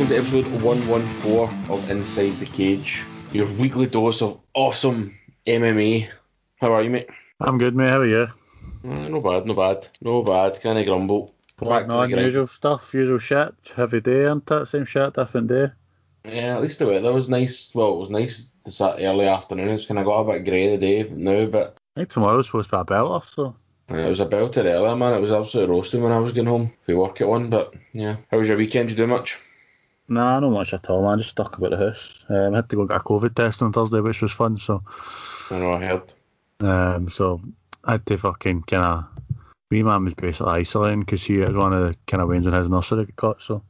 welcome to episode 114 of Inside the Cage, your weekly dose of awesome MMA. How are you, mate? I'm good, mate. How are you? Uh, no bad, no bad, no bad. Can't grumble. Back to the usual stuff, usual shit. Heavy day, isn't it? Same shit, different day. Yeah, at least the weather was nice. Well, it was nice this early afternoon. It's kind of got a bit grey the day now, but I think tomorrow's supposed to be a belter, so. It was a belter earlier, man. It was absolutely roasting when I was getting home for work at one. But yeah, how was your weekend? Did you do much? Nah, not much at all, man. I just stuck about the house. Um, I had to go get a COVID test on Thursday, which was fun. So. I know. I heard. Um, so I had to fucking kind of. Me man was basically isolating because she had one of the kind of wins in his nursery got caught. So.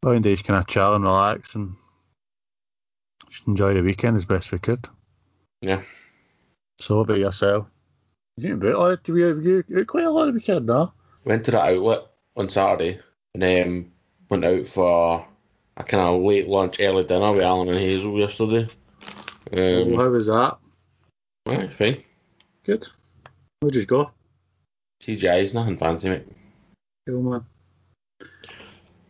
One days kind of chill and relax and just enjoy the weekend as best we could. Yeah. So what about yourself? You didn't a lot. You, you quite a lot of weekend, no? Went to the outlet on Saturday and um, went out for a kind of late lunch, early dinner with Alan and Hazel yesterday. Um, how was that? Right, fine. Good. Where'd you go? TGI's, nothing fancy, mate. Cool, man.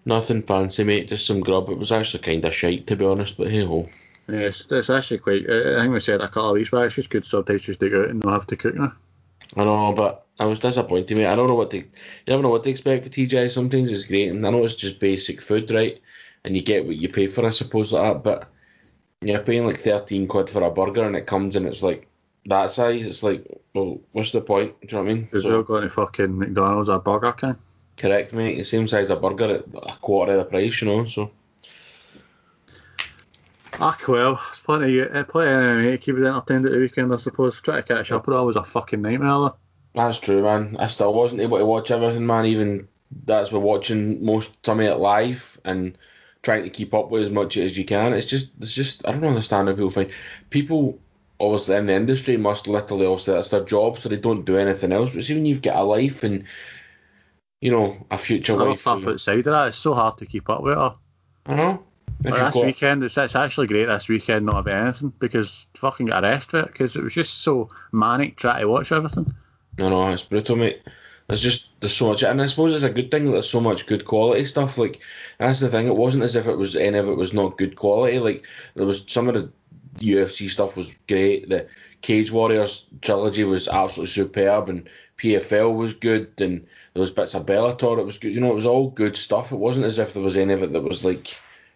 Nothing fancy, mate. Just some grub. It was actually kind of shite, to be honest, but hey ho. Yes, it's actually quite. I think we said a couple of weeks back. It's just good sometimes just to go out and not have to cook now. I know, but I was disappointed, mate. I don't know what to. You never know what to expect for TGI. Sometimes it's great, and I know it's just basic food, right? And you get what you pay for, I suppose, like that. But you're paying like thirteen quid for a burger, and it comes and it's like that size. It's like, well, what's the point? Do you know what I mean? Is so, going to fucking McDonald's or Burger King? Correct, mate. The same size a burger at a quarter of the price, you know. So. Ah, well, it's plenty, uh, plenty of MMA to keep it entertained at the weekend, I suppose. Try to catch up with all was a fucking nightmare. That's true, man. I still wasn't able to watch everything, man. Even that's with watching most some of it live and trying to keep up with as much as you can. It's just, it's just, I don't understand how people find people. Obviously, in the industry, must literally also that's their job, so they don't do anything else. But see, when you've got a life and you know a future life, stuff outside of that, it's so hard to keep up with. Her. I know. But this got... weekend, it's, it's actually great this weekend not have anything because fucking got a rest of it because it was just so manic trying to watch everything. No, no, it's brutal, mate. There's just there's so much, and I suppose it's a good thing that there's so much good quality stuff. Like that's the thing. It wasn't as if it was any of it was not good quality. Like there was some of the UFC stuff was great. The Cage Warriors trilogy was absolutely superb, and PFL was good, and there was bits of Bellator. It was good. You know, it was all good stuff. It wasn't as if there was any of it that was like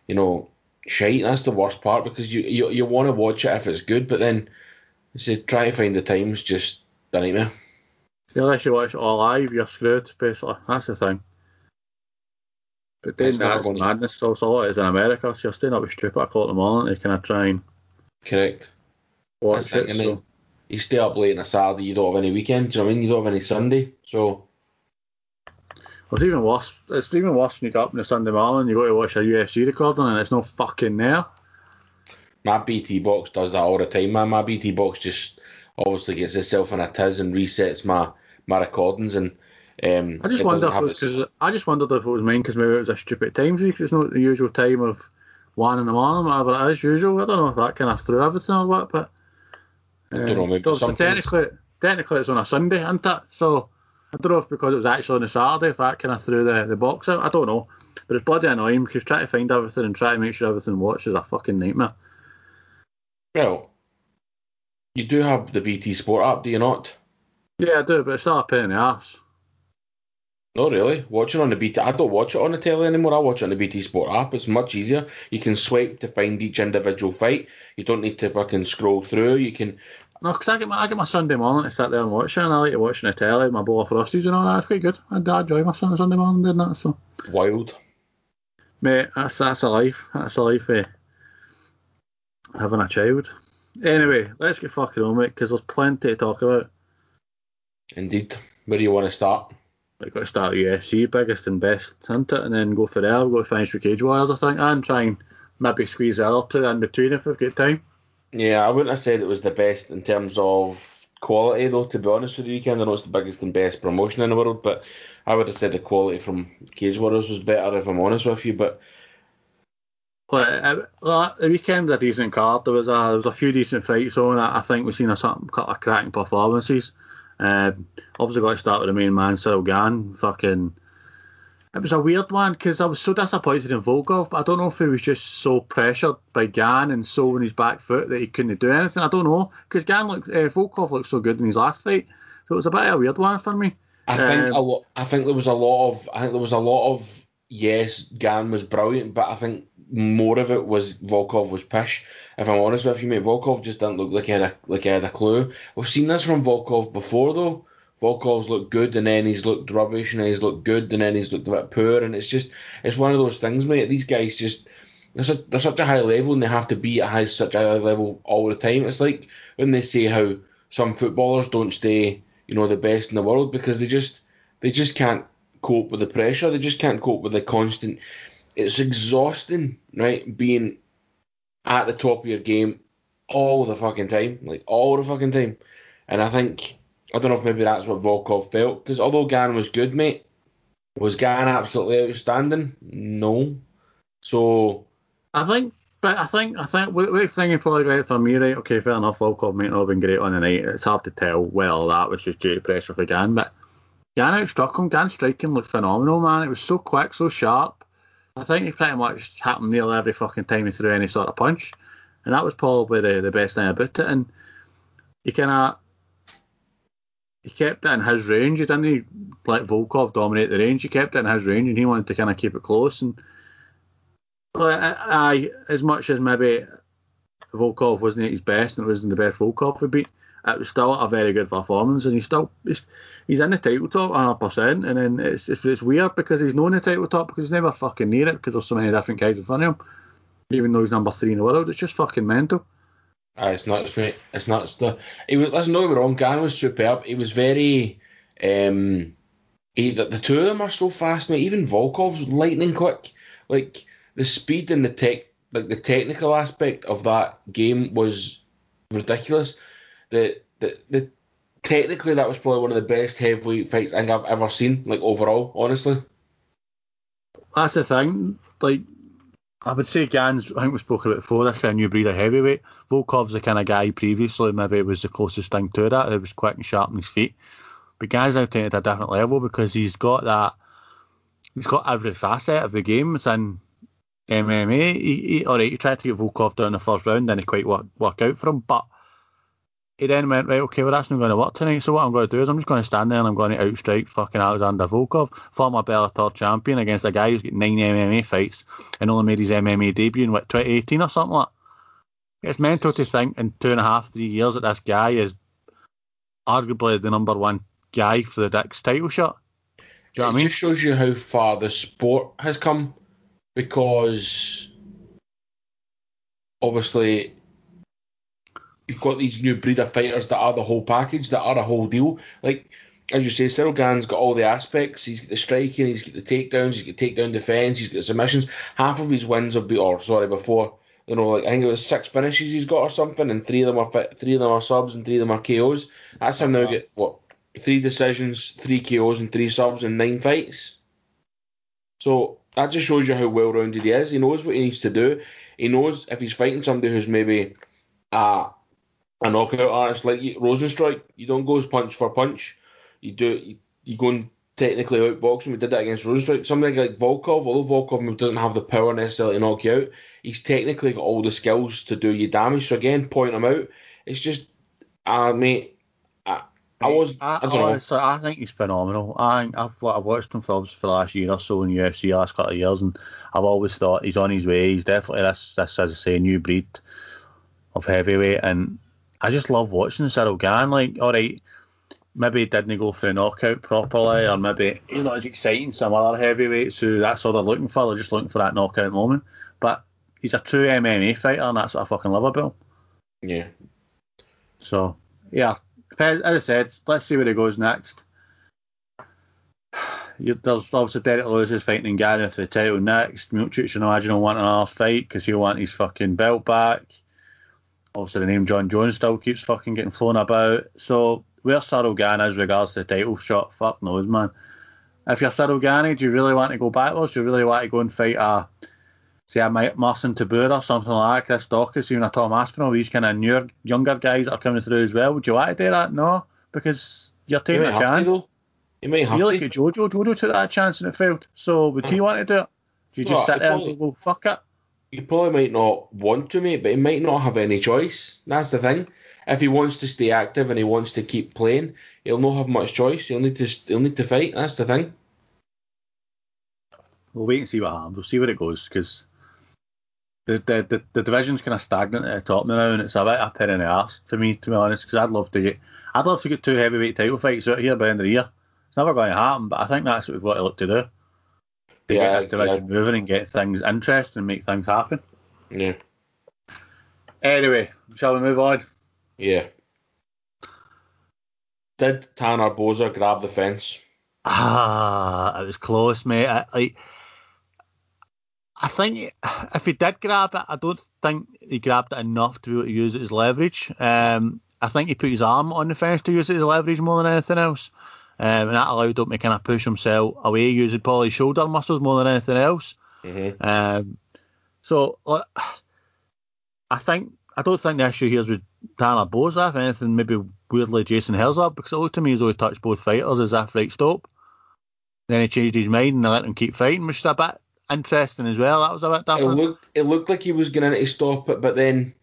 you know, shite. That's the worst part because you you, you want to watch it if it's good, but then say try to find the times just a nightmare. Unless you watch it all live, you're screwed. Basically, that's the thing. But then that's madness. Also, a lot is in America, so you're staying up with stupid o'clock in the morning to kind of try and correct watch that's it. So. You stay up late on a Saturday, you don't have any weekend. Do you know what I mean? You don't have any Sunday, so it's even worse. It's even worse when you get up on a Sunday morning, you go to watch a UFC recording and it's no fucking there. My BT box does that all the time, man. My BT box just obviously gets itself in a tiz and resets my my recordings and. Um, I just wonder if it was cause, I just wondered if it was mine because maybe it was a stupid time because it's not the usual time of one in the morning, whatever it is usual. I don't know if that kind of threw everything or what, but um, I don't know. Maybe so technically, technically it's on a Sunday, isn't it? So I don't know if because it was actually on a Saturday, if that kind of threw the, the box out. I don't know. But it's bloody annoying because trying to find everything and try to make sure everything works is a fucking nightmare. Well, you do have the BT Sport app, do you not? Yeah, I do, but it's not a pain in the ass. No, really. Watching on the BT, I don't watch it on the telly anymore. I watch it on the BT Sport app. It's much easier. You can swipe to find each individual fight. You don't need to fucking scroll through. You can no, because I get my I get my Sunday morning to sit there and watch it, and I like to watch on the telly, my bowl of frosties and all that. It's quite good. I, I enjoy my Sunday morning doing that. So wild, mate. That's that's a life. That's a life. Eh? Having a child. Anyway, let's get fucking on it because there's plenty to talk about. Indeed. Where do you want to start? I've got to start UFC, biggest and best, isn't it? And then go for there. We'll go to finish with Cage Warriors, I think, and try and maybe squeeze the other two in between if we've got time. Yeah, I wouldn't have said it was the best in terms of quality, though. To be honest with you, weekend, I know it's the biggest and best promotion in the world, but I would have said the quality from Cage Warriors was better, if I'm honest with you. But uh, the weekend was a decent card. There was a there was a few decent fights on. I, I think we've seen a couple of cracking performances. Um, obviously, got to start with the main man, Ciryl Gane. Fucking it was a weird one because I was so disappointed in Volkov, but I don't know if he was just so pressured by Gane and so on his back foot that he couldn't do anything. I don't know because Gane looked, uh, Volkov looked so good in his last fight, so it was a bit of a weird one for me. I think Um, a lot. I think there was a lot of. I think there was a lot of. Yes, Gane was brilliant, but I think more of it was Volkov was pish. If I'm honest with you, mate, Volkov just didn't look like he had a like he had a clue. We've seen this from Volkov before, though. Volkov's looked good, and then he's looked rubbish, and he's looked good, and then he's looked a bit poor, and it's just it's one of those things, mate. These guys just they're such, they're such a high level, and they have to be at such a high level all the time. It's like when they say how some footballers don't stay, you know, the best in the world because they just they just can't cope with the pressure. They just can't cope with the constant. It's exhausting, right? Being at the top of your game all the fucking time, like all the fucking time. And I think I don't know if maybe that's what Volkov felt because although Gane was good, mate, was Gane absolutely outstanding? No. So I think, but I think, I think, thing you probably right for me, right? Okay, fair enough. Volkov might not have been great on the night. It's hard to tell. Well, that was just due to pressure for Gane, but Gane outstruck him. Gane's striking looked phenomenal, man. It was so quick, so sharp. I think he pretty much happened nearly every fucking time he threw any sort of punch, and that was probably the, the best thing about it. And he kind of he kept it in his range. He didn't let Volkov dominate the range. He kept it in his range, and he wanted to kind of keep it close. And I, I, as much as maybe Volkov wasn't at his best and it wasn't the best Volkov would beat, it was still a very good performance. And he still he's, he's in the title top 100. percent And then it's, it's it's weird because he's known the title top because he's never fucking near it because there's so many different guys in front of him. Even though he's number three in the world, it's just fucking mental. Ah, it's nuts, mate. It's nuts. The he was. Listen, me wrong. Gane was superb. He was very. Um, he, the, the two of them are so fast, mate. Even Volkov's lightning quick. Like the speed and the tech, like the technical aspect of that game was ridiculous. The the the technically that was probably one of the best heavyweight fights I think I've ever seen. Like overall, honestly. That's the thing. Like, I would say Gane's, I think we spoke about it before, this kind of new breed of heavyweight. Volkov's the kind of guy previously, maybe it was the closest thing to that. It was quick and sharp on his feet. But Gane's now taken it to a different level because he's got that, he's got every facet of the game within MMA. He, he, all right, he tried to get Volkov down the first round, didn't quite work, work out for him, but he then went, right, okay, well, that's not going to work tonight. So what I'm going to do is I'm just going to stand there and I'm going to outstrike fucking Alexander Volkov, former Bellator champion, against a guy who's got nine MMA fights and only made his MMA debut in, what, 2018 or something like that. It's mental to think in two and a half, three years that this guy is arguably the number one guy for the next title shot. Do you know what I mean? it mean? just shows you how far the sport has come because obviously you've got these new breed of fighters that are the whole package, that are a whole deal. Like as you say, Ciryl Gane's got all the aspects. He's got the striking, he's got the takedowns, he's got takedown defense, he's got the submissions. Half of his wins have been, or sorry, before you know, like I think it was six finishes he's got or something, and three of them are three of them are subs and three of them are KOs. That's him now get what three decisions, three KOs, and three subs in nine fights. So that just shows you how well rounded he is. He knows what he needs to do. He knows if he's fighting somebody who's maybe a, a knockout artist like Rozenstruik, you don't go punch for punch. You do you, you go and technically outbox him. We did that against Rozenstruik. Something like Volkov, although Volkov doesn't have the power necessarily to knock you out, he's technically got all the skills to do you damage. So again, point him out. It's just, uh, mate, I, I was, I, know. honestly, I think he's phenomenal. I I've, I've watched him for obviously for the last year or so in UFC, the last couple of years, and I've always thought he's on his way. He's definitely this, this as I say, a new breed of heavyweight, and I just love watching Ciryl Gane. Like, all right, maybe he didn't go for a knockout properly, or maybe he's not as exciting as some other heavyweights who that's all they're looking for. They're just looking for that knockout moment. But he's a true MMA fighter, and that's what I fucking love about him. Yeah. So yeah, as I said, let's see where he goes next. You, there's obviously Derrick Lewis is fighting Gary for the title next. Miocic, I imagine, will want another fight because he'll want his fucking belt back. Obviously, the name Jon Jones still keeps fucking getting flown about. So, where Gane is regards to the title shot, fuck knows, man. If you're Gane, do you really want to go backwards? Do you really want to go and fight a, say, a Marcin Tybura or something like that, Chris Daukaus, even a Tom Aspinall, these kind of newer, younger guys that are coming through as well? Would you want to do that? No, because you're taking You a don't have to, chance. though. He have You look to. at Jojo. Jojo took that chance and it failed. So would he hmm. want to do it? Do you just Well, sit there and go, fuck it? He probably might not want to, mate, but he might not have any choice. That's the thing. If he wants to stay active and he wants to keep playing, he'll not have much choice. He'll need to. He'll need to fight. That's the thing. We'll wait and see what happens. We'll see where it goes because the, the, the, the division's kind of stagnant at the top now, and it's a bit a pain in the arse to me, to be honest. Because I'd love to get, I'd love to get two heavyweight title fights out here by the end of the year. It's never going to happen, but I think that's what we've got to look to do. To Yeah, get this division moving and get things interesting and make things happen. Yeah. Anyway, shall we move on? Yeah. Did Tanner Boser grab the fence? Ah, it was close, mate. I, like, I think if he did grab it, I don't think he grabbed it enough to be able to use it as leverage. Um, I think he put his arm on the fence to use it as leverage more than anything else. Um, and that allowed him to kind of push himself away using probably shoulder muscles more than anything else. Mm-hmm. Um, so like, I think I don't think the issue here is with Tanner Boser. If anything, maybe weirdly Jason Herzog because it looked to me as though he touched both fighters as if right stop. Then he changed his mind and let him keep fighting, which is a bit interesting as well. That was a bit It different. looked. It looked like he was going to stop it, but then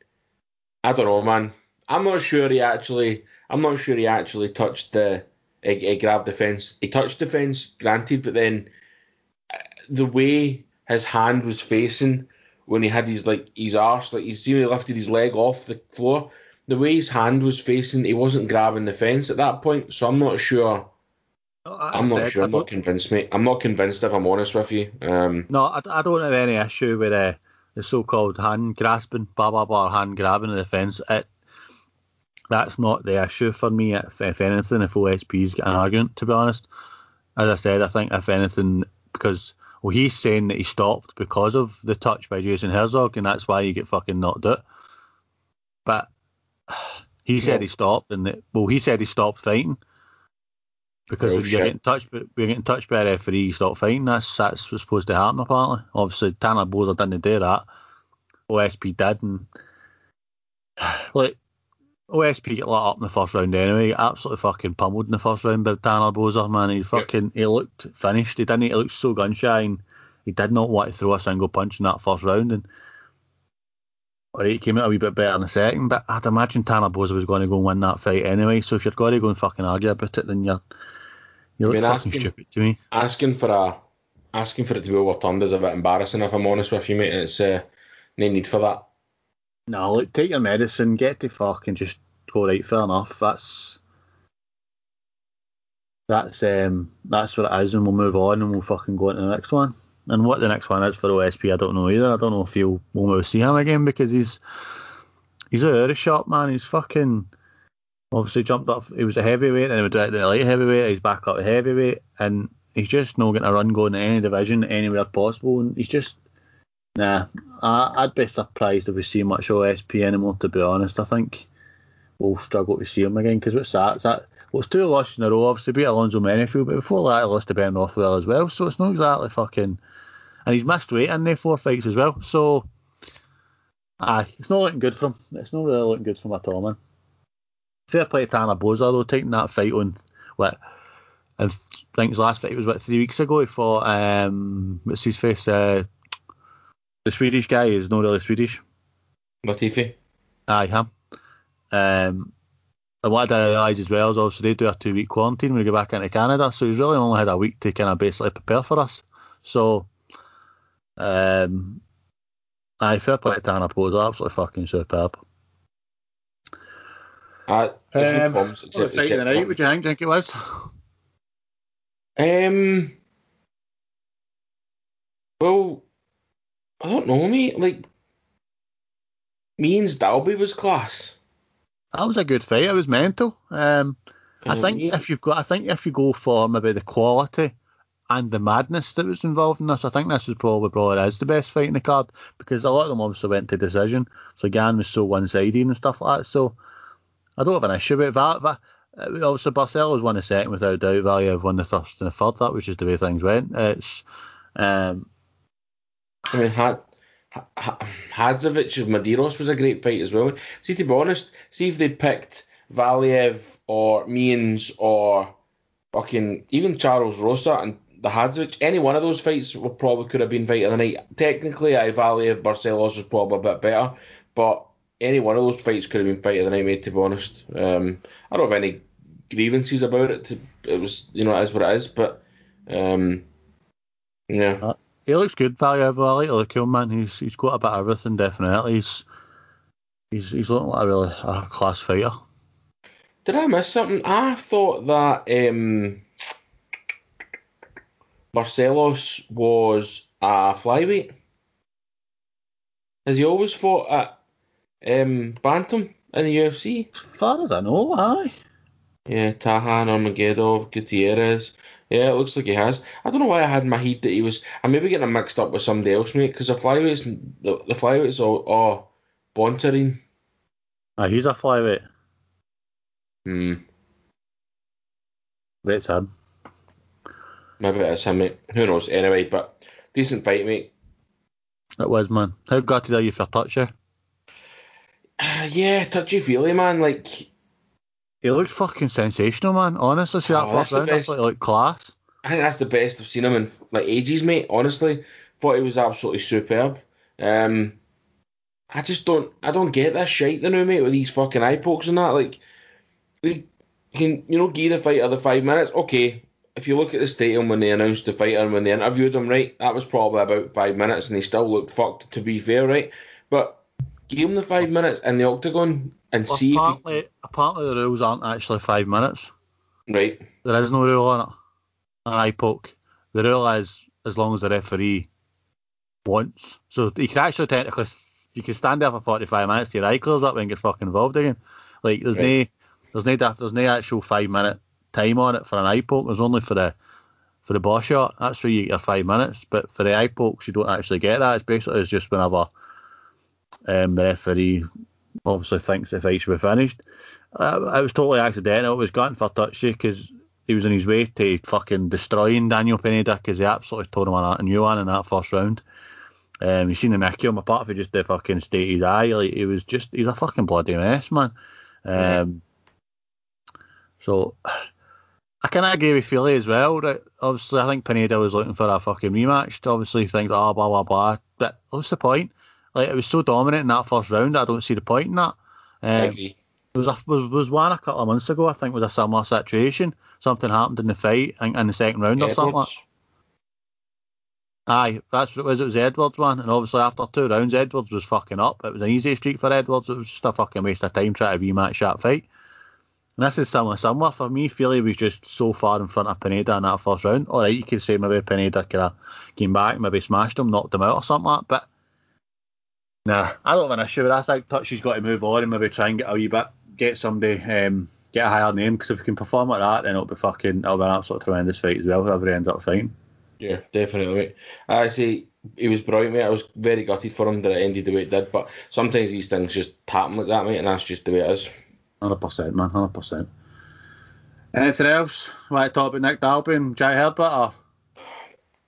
I don't know, man. I'm not sure he actually. I'm not sure he actually touched the. He, he grabbed the fence. He touched the fence, granted, but then uh, the way his hand was facing when he had his like his arse, like he's he lifted his leg off the floor. The way his hand was facing, he wasn't grabbing the fence at that point. So I'm not sure. I'm not Said, sure. I'm don't- convinced, mate. I'm not convinced if I'm honest with you. Um, No, I, I don't have any issue with uh, the so-called hand grasping, blah blah blah, hand grabbing the fence. It that's not the issue for me. If, if anything, if OSP's got an argument, to be honest, as I said, I think if anything, because well, he's saying that he stopped because of the touch by Jason Herzog, and that's why he get fucking knocked out. But he said Well- he stopped, and that, well, he said he stopped fighting. Because oh, you're shit. getting touched, by- we're getting touched by a referee. You stop fighting. That's that's what's supposed to happen. Apparently, obviously Tanner Boser didn't do that. OSP did, and like OSP get let up in the first round anyway. He absolutely fucking pummeled in the first round by Tanner Boser. Man, he fucking he looked finished. He didn't. He looked so gun shy, and he did not want to throw a single punch in that first round. And or he came out a wee bit better in the second, but I'd imagine Tanner Boser was going to go and win that fight anyway. So if you're going to go and fucking argue about it, then you're you look mean, fucking asking- stupid to me. asking for a asking for it to be overturned is a bit embarrassing. If I'm honest with you, mate, it's uh, no need for that. No, look, take your medicine, get to fuck, and just go right. Fair enough. That's that's um that's what it is, and we'll move on, and we'll fucking go into the next one. And what the next one is for OSP, I don't know either. I don't know if you'll we'll maybe see him again because he's he's out of the shop, man. He's fucking obviously jumped up. He was a heavyweight, and he was at the light heavyweight. He's back up to heavyweight, and he's just not getting a run going in any division anywhere possible. And he's just nah. I, I'd be surprised if we see much OSP anymore. To be honest, I think we'll struggle to see him again because what's that? It's that well, it's two losses in a row. Obviously, beat Alonso Menifield, but before that, he lost to Ben Rothwell as well. So it's not exactly fucking. And he's missed weight in there four fights as well. So, aye, it's not looking good for him. It's not really looking good for him at all, man. Fair play to Tanner Boser though, taking that fight on what I think his last fight was what three weeks ago. He fought um, what's his face? Uh, the Swedish guy is not really Swedish. Latifi. Aye, him. Um, and what I didn't realise as well is obviously they do a two week quarantine when we go back into Canada, so he's really only had a week to kind of basically prepare for us. So, um, aye, fair play to Tanner Boser, absolutely fucking superb. Uh, there's no Um, problems What except, a fight of the night, would you think? think it was? Um. Well, I don't know, mate. Like, Means Dalby was class. That was a good fight. It was mental. Um, I Um, think yeah. if you've got, I think if you go for maybe the quality and the madness that was involved in this, I think this is probably probably is the best fight in the card because a lot of them obviously went to decision. So Gane was so one sided and stuff like that. So I don't have an issue with. That, that, uh, obviously Barcelos won the second without doubt. Valiev won the first and the third. That was just the way things went. It's um, I mean, had. Hadzovic of Medeiros was a great fight as well. See, to be honest, see if they picked Valiev or Means or fucking even Charles Rosa and the Hadzovic, any one of those fights would probably could have been fight of the night. Technically, I value Barcelos was probably a bit better, but any one of those fights could have been fight of the night, mate. To be honest, um, I don't have any grievances about it. To, it was, you know, it is what it is. But um, yeah, uh, he looks good value overall. I like man. He's he's got a bit of everything. Definitely, he's he's he's looking like a really a class fighter. Did I miss something? I thought that um, Barcelos was a flyweight. Has he always fought at um, Bantam in the UFC? As far as I know, aye. Yeah, Takhan, Armageddon, Gutierrez. Yeah, it looks like he has. I don't know why I had in my head that he was. I'm maybe getting him mixed up with somebody else, mate. Because the flyweights, the, the flyweights, all oh, Bontorin. Ah, he's a flyweight. Hmm. That's it's him. Maybe it is him, mate. Who knows? Anyway, but decent fight, mate. It was, man. How gutted are you for Toucher? Uh, yeah, touchy feely, man. Like he looks fucking sensational, man. Honestly, see that Oh, first that's round, best. thought he class. I think that's the best I've seen him in like ages, mate. Honestly, thought he was absolutely superb. Um, I just don't, I don't get this shite, the new mate, with these fucking eye pokes and that. Like, we can, you know, give the fighter the five minutes. Okay, if you look at the stadium when they announced the fighter and when they interviewed him, right, that was probably about five minutes, and he still looked fucked. To be fair, right, but give him the five minutes in the octagon and Well, see apparently, apparently the rules aren't actually five minutes. right. There is no rule on it. An eye poke. The rule is as long as the referee wants. So you can actually technically you can stand there for forty five minutes your eye closes up and get fucking involved again. Like there's Right. no there's no there's no actual five minute time on it for an eye poke. There's only for the for the ball shot. That's where you get your five minutes. But for the eye pokes you don't actually get that. It's basically it's just whenever um, the referee obviously thinks the fight should be finished. Uh, it was totally accidental. It was gotten for touchy because he was on his way to fucking destroying Daniel Pineda because he absolutely tore him on a new one in that first round. Um, you seen the neck him apart from just the fucking state of his eye. Like he was just he's a fucking bloody mess, man. Um, so I kind of agree with Philly as well. That obviously I think Pineda was looking for a fucking rematch. To obviously thinks oh blah blah blah. But what's the point? Like it was so dominant in that first round. I don't see the point in that. I Um, agree. there was, a, was was one a couple of months ago. I think was a similar situation. Something happened in the fight in, in the second round or something. Like. Edwards. Aye, that's what it was. It was Edwards one, and obviously after two rounds, Edwards was fucking up. It was an easy streak for Edwards. It was just a fucking waste of time trying to rematch that fight. And this is similar, similar for me. Philly was just so far in front of Pineda in that first round. All right, you could say maybe Pineda could have came back, maybe smashed him, knocked him out or something like that. But nah, I don't have an issue with that. I think Touchy's got to move on and maybe try and get a wee bit, get somebody, um, get a higher name. Because if we can perform like that, then it'll be fucking, it'll be an absolute tremendous fight as well. Whoever ends up fighting. Yeah, definitely. I see. he was brilliant, mate. I was very gutted for him that it ended the way it did, but sometimes these things just happen like that, mate, and that's just the way it is. Hundred percent, man. Hundred percent. Anything else? To talk about Nick Dalby and Jai Herbert? Or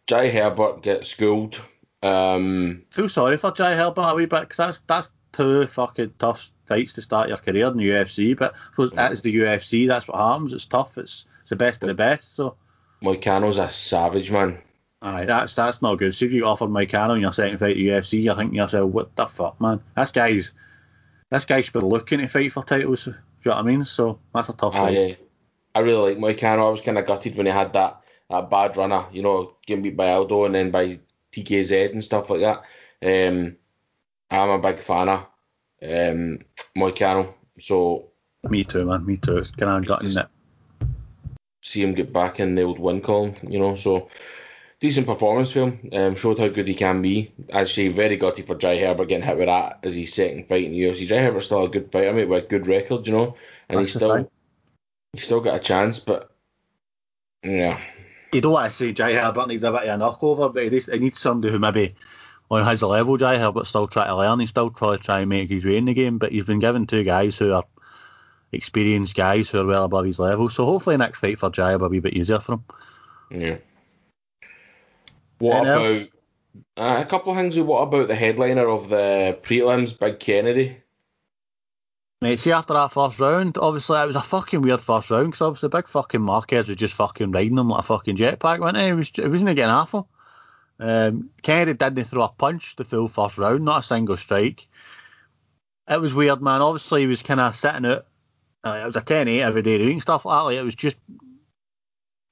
Jai Herbert gets schooled. Um, feel sorry for Jai Herbert a wee bit because that's that's two fucking tough fights to start your career in the UFC. But suppose the UFC. That's what happens. It's tough. It's it's the best of the best. So Moicano's a savage, man. aye, that's that's not good. So if you offer Moicano in your second fight at UFC, you're thinking to yourself, what the fuck, man? This guy's this guy should be looking to fight for titles. Do you know what I mean? So that's a tough Ah, fight. yeah. I really like Moicano. I was kind of gutted when he had that, that bad runner, you know, getting beat by Aldo and then by TKZ and stuff like that. Um, I'm a big fan of um, Moicano, so Me too, man. Me too. Can I gutting Just- it. see him get back in the old win column, you know. So decent performance for him. Um, showed how good he can be. Actually, very gutted for Jai Herbert getting hit with that as his second fight in the UFC. Jai Herbert's still a good fighter, mate, with a good record, you know, and That's he's still thing. he's still got a chance, but yeah, you don't want to say Jai Herbert needs a bit of a knockover, but he needs, somebody who maybe on his level, Jai Herbert, still try to learn. He's still trying to try and make his way in the game, but he's been given two guys who are experienced guys who are well above his level. So hopefully next fight for Jai will be a bit easier for him. yeah. What Anything about uh, a couple of things? What about the headliner of the prelims, Big Kennedy? Mate, see after that first round, obviously it was a fucking weird first round because obviously big fucking Marques was just fucking riding him like a fucking jetpack, wasn't he? He, was, he wasn't getting awful. Um, Kennedy didn't throw a punch the full first round, not a single strike. It was weird, man. Obviously, he was kind of sitting out. Uh, it was a 10 8 every day doing stuff like that. Like, it was just.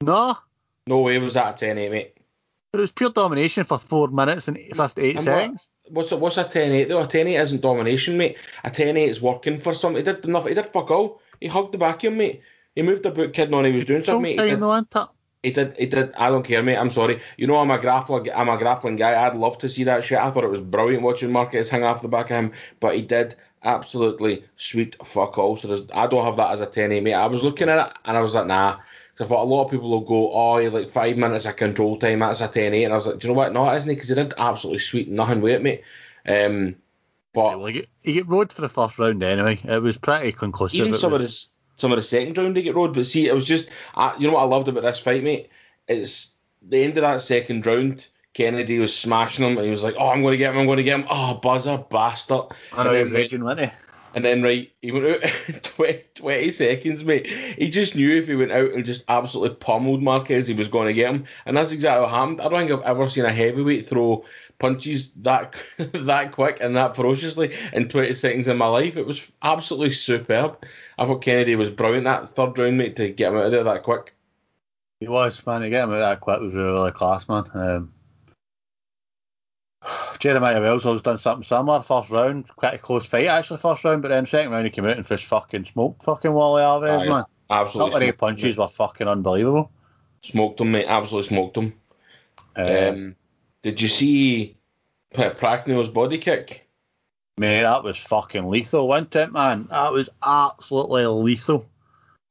No. No way was that a 10 8, mate. But it was pure domination for four minutes and 58 And seconds. What's a, what's a 10 8 though? A 10 8 isn't domination, mate. A 10 8 is working for something. He did enough. He did fuck all. He hugged the him, mate. He moved the boot kid on. He was doing something, mate. He did, though, ain't it? he did. He did. I don't care, mate. I'm sorry. You know, I'm a grappler. I'm a grappling guy. I'd love to see that shit. I thought it was brilliant watching Marques hang off the back of him, but he did absolutely sweet fuck all. So there's, I don't have that as a 10 8, mate. I was looking at it and I was like, nah. So I thought a lot of people will go, oh, you're like five minutes of control time, that's a 10 8. And I was like, do you know what? No, it isn't Because he did absolutely sweet nothing with it, mate. Um, but Well, he get, he get rode for the first round anyway. It was pretty conclusive. even some was- of the some of the second round they get rode, But see, it was just you know what I loved about this fight, mate. It's the end of that second round. Kennedy was smashing him, and he was like, "Oh, I'm going to get him! I'm going to get him! Oh, buzzer, bastard!" I know and he then, raging, wasn't he? And then right, he went out 20, 20 seconds, mate. He just knew if he went out and just absolutely pummeled Marques, he was going to get him, and that's exactly what happened. I don't think I've ever seen a heavyweight throw punches that that quick and that ferociously in 20 seconds in my life. It was absolutely superb. I thought Kennedy was brilliant that third round, mate, to get him out of there that quick. He was, man. To get him out that quick was really, really class, man. Um, Jeremiah Wells has done something similar. First round, quite a close fight actually, first round, but then second round he came out and just fucking smoked fucking Wally Alvarez, Aye, man. Absolutely Couple of smoked punches were fucking unbelievable. Smoked him, mate. Absolutely smoked him. Um, Um, did you see P- Pragnio's body kick? mate, that was fucking lethal, wasn't it, man? That was absolutely lethal.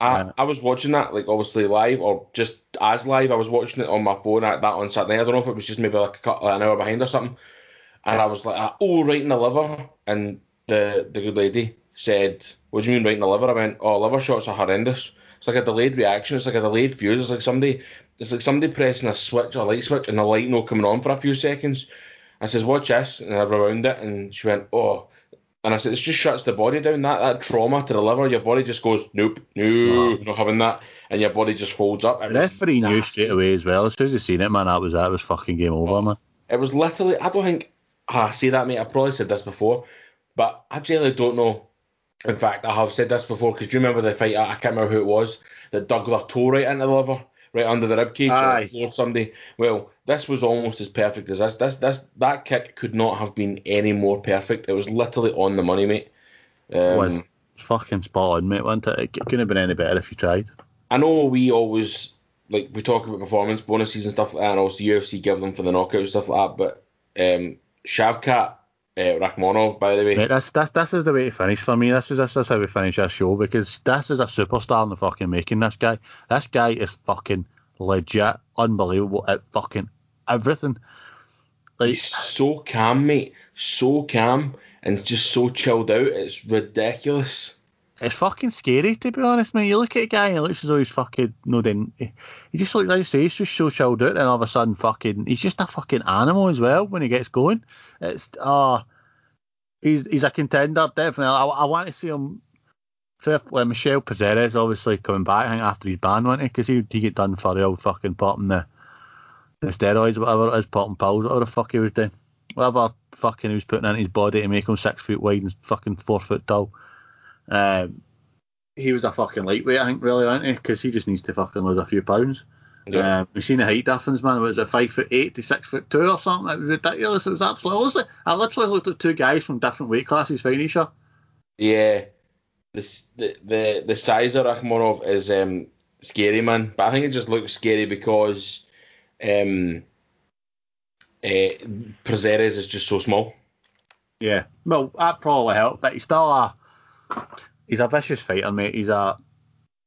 I. I was watching that like obviously live or just as live. I was watching it on my phone at that on Saturday. I don't know if it was just maybe like a couple, an hour behind or something. And I was like, ah, oh, right in the liver. And the the good lady said, "What do you mean right in the liver?" I went, "Oh, liver shots are horrendous. It's like a delayed reaction. It's like a delayed fuse. It's like somebody, it's like somebody pressing a switch, a light switch, and the light not coming on for a few seconds." I says, "Watch this," and I rewound it, and she went, "Oh." And I said, it just shuts the body down. That that trauma to the liver, your body just goes, nope, no, not having that, and your body just folds up. It referee knew straight away as well. As soon as he seen it, man, that was that was fucking game over, man. It was literally. I don't think. ah, I say that, mate. I probably said this before, but I genuinely don't know. In fact, I have said this before because do you remember the fight? I I can't remember who it was that dug their toe right into the liver, right under the rib cage, Aye. and floored somebody. Well, this was almost as perfect as this. This this that kick could not have been any more perfect. It was literally on the money, mate. Um, It was fucking spot on, mate, wasn't it? It couldn't have been any better if you tried. I know we always like we talk about performance bonuses and stuff like that, and also UFC give them for the knockout and stuff like that. But um, Shavkat uh, Rakhmonov, by the way, Mate, this, this, this is the way to finish for me. This is this is how we finish this show because this is a superstar in the fucking making. This guy, this guy is fucking legit, unbelievable at fucking everything. Like he's so calm, mate, so calm, and just so chilled out. It's ridiculous. It's fucking scary to be honest, man. You look at a guy and it looks as though he's fucking no. Then he just looks like you say he's just so chilled out, and all of a sudden, fucking, he's just a fucking animal as well when he gets going. It's ah, he's he's a contender definitely. I, I want to see him. Fair, well, Michel Prazeres obviously coming back. I think after his ban, wasn't he? Because he he get done for the old fucking popping the the steroids, whatever it is, popping pills, whatever the fuck he was doing, whatever fucking he was putting in his body to make him six foot wide and fucking four foot tall. Um, he was a fucking lightweight, I think, really, wasn't he? Because he just needs to fucking lose a few pounds. Yeah. Um, we've seen the height difference, man. Was it five foot eight to six foot two or something? It was ridiculous. It was absolutely. I literally looked at two guys from different weight classes fighting each other. Yeah, this the the the size of Rakhmonov is um scary, man. But I think it just looks scary because um uh, Prazeres is just so small. Yeah, well, that probably helped, but he's still a he's a vicious fighter, mate. He's a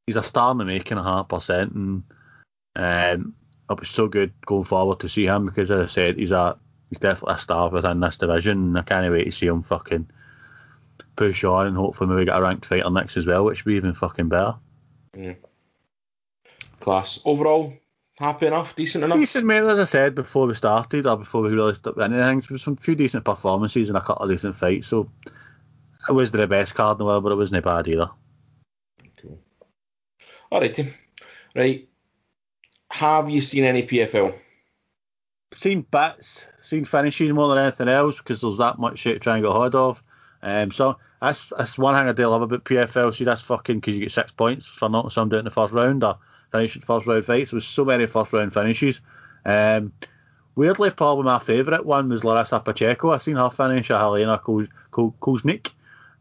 he's a star in the making, a hundred percent, and um, it'll be so good going forward to see him because, as I said, he's a he's definitely a star within this division, and I can't wait to see him fucking push on and hopefully maybe get a ranked fighter next as well, which would be even fucking better. Class overall, happy enough, decent enough. Decent, mate. As I said before we started, or before we into things, there was some few decent performances and a couple of decent fights. So it was the best card in the world, but it wasn't bad either. Cool. Alrighty. Right. Have you seen any PFL? Seen bits, seen finishes more than anything else because there's that much shit to try and get hold of. Um, so that's that's one thing I do love about PFL. See, that's fucking because you get six points for knocking somebody out in the first round or finishing first round fights. There was so many first round finishes. Um, weirdly, probably my favourite one was Larissa Pacheco. I seen her finish at Helena Koznick. Uh,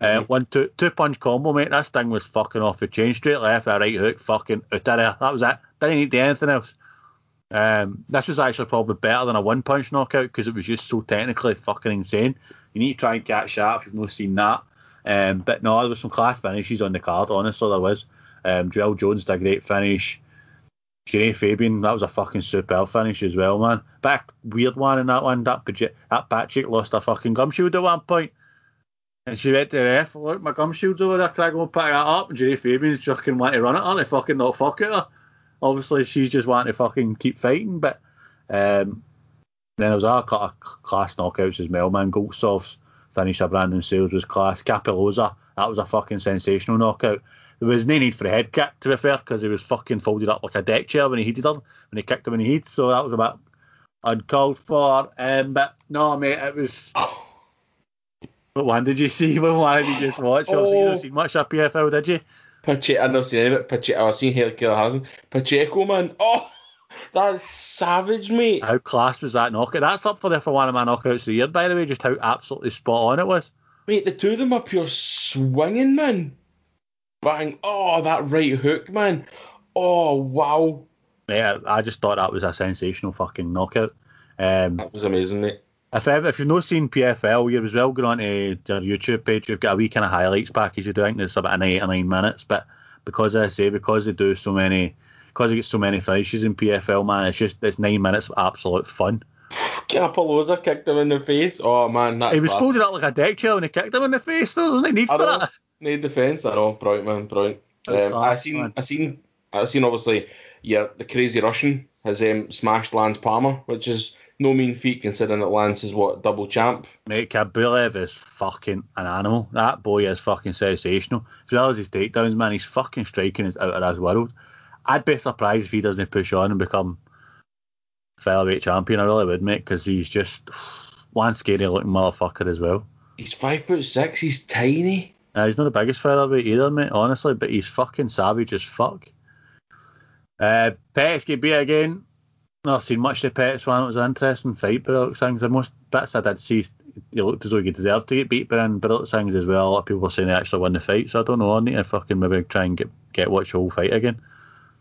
Mhm. one two two punch combo, mate. This thing was fucking off the chain, straight left, a right hook, fucking out. That was it. Didn't need to do anything else. Um, this was actually probably better than a one punch knockout because it was just so technically fucking insane. You need to try and catch that if you've not seen that. Um, but no, there was some class finishes on the card. Honestly, there was. Um, Joel Jones did a great finish. Jenny Fabian, that was a fucking superb finish as well, man. Back weird one in that one. That that Patrick lost a fucking gum shield at one point. And she went to the ref, look, my gum shield's over there, can I go and that up? And Jenny Fabian's fucking want to run it on and fucking not fuck at her. Obviously, she's just wanting to fucking keep fighting, but um, then there was of class knockouts as well, man. Goltsov's finish of Brandon Sayles was class. Cappelozza, that was a fucking sensational knockout. There was no need for a head kick, to be fair, because he was fucking folded up like a deck chair when he heated her, when he kicked him in the heat, so that was a bit uncalled for. Um, but no, mate, it was. What one did you see? What one did you just watch? Obviously, you Oh. didn't see much of PFL, did you? Pacheco, I've never seen any of it. Pacheco, I've seen Hair Killer Harrison. Pacheco, man. Oh, that's savage, mate. How class was that knockout? That's up for there for one of my knockouts of the year, by the way, just how absolutely spot on it was. Mate, the two of them are pure swinging, man. Bang. Oh, that right hook, man. Oh, wow. Yeah, I just thought that was a sensational fucking knockout. Um, That was amazing, mate. If ever, if you've not seen PFL, you as well go on to your YouTube page. You've got a wee kind of highlights package. You do I think it's about an eight or nine minutes, but because I say, because they do so many, because they get so many finishes in PFL, man, it's just it's nine minutes of absolute fun. Cappelozza kicked him in the face. Oh, man, that's he was class. folded up like a deck chair and he kicked him in the face. There wasn't need I for that. Need defence. I know. Brilliant, man. Brilliant. Um, I seen, man. I seen, I seen. Obviously, yeah, the crazy Russian has um, smashed Lance Palmer, which is no mean feat considering that Lance is what double champ. Mate, Khaibulaev is fucking an animal. That boy is fucking sensational. As well as his takedowns, man, he's fucking striking is out of this world. I'd be surprised if he doesn't push on and become featherweight champion. I really would, mate, because he's just one scary looking motherfucker as well. He's five foot six. He's tiny. Uh, he's not the biggest featherweight either, mate, honestly, but he's fucking savage as fuck. Uh, get beat again. Not seen much of the Pettis one. It was an interesting fight, looks things. The most bits I did see, he looked as though he deserved to get beat, but in looks things as well. A lot of people were saying he actually won the fight, so I don't know. I need to fucking maybe try and get get watch the whole fight again.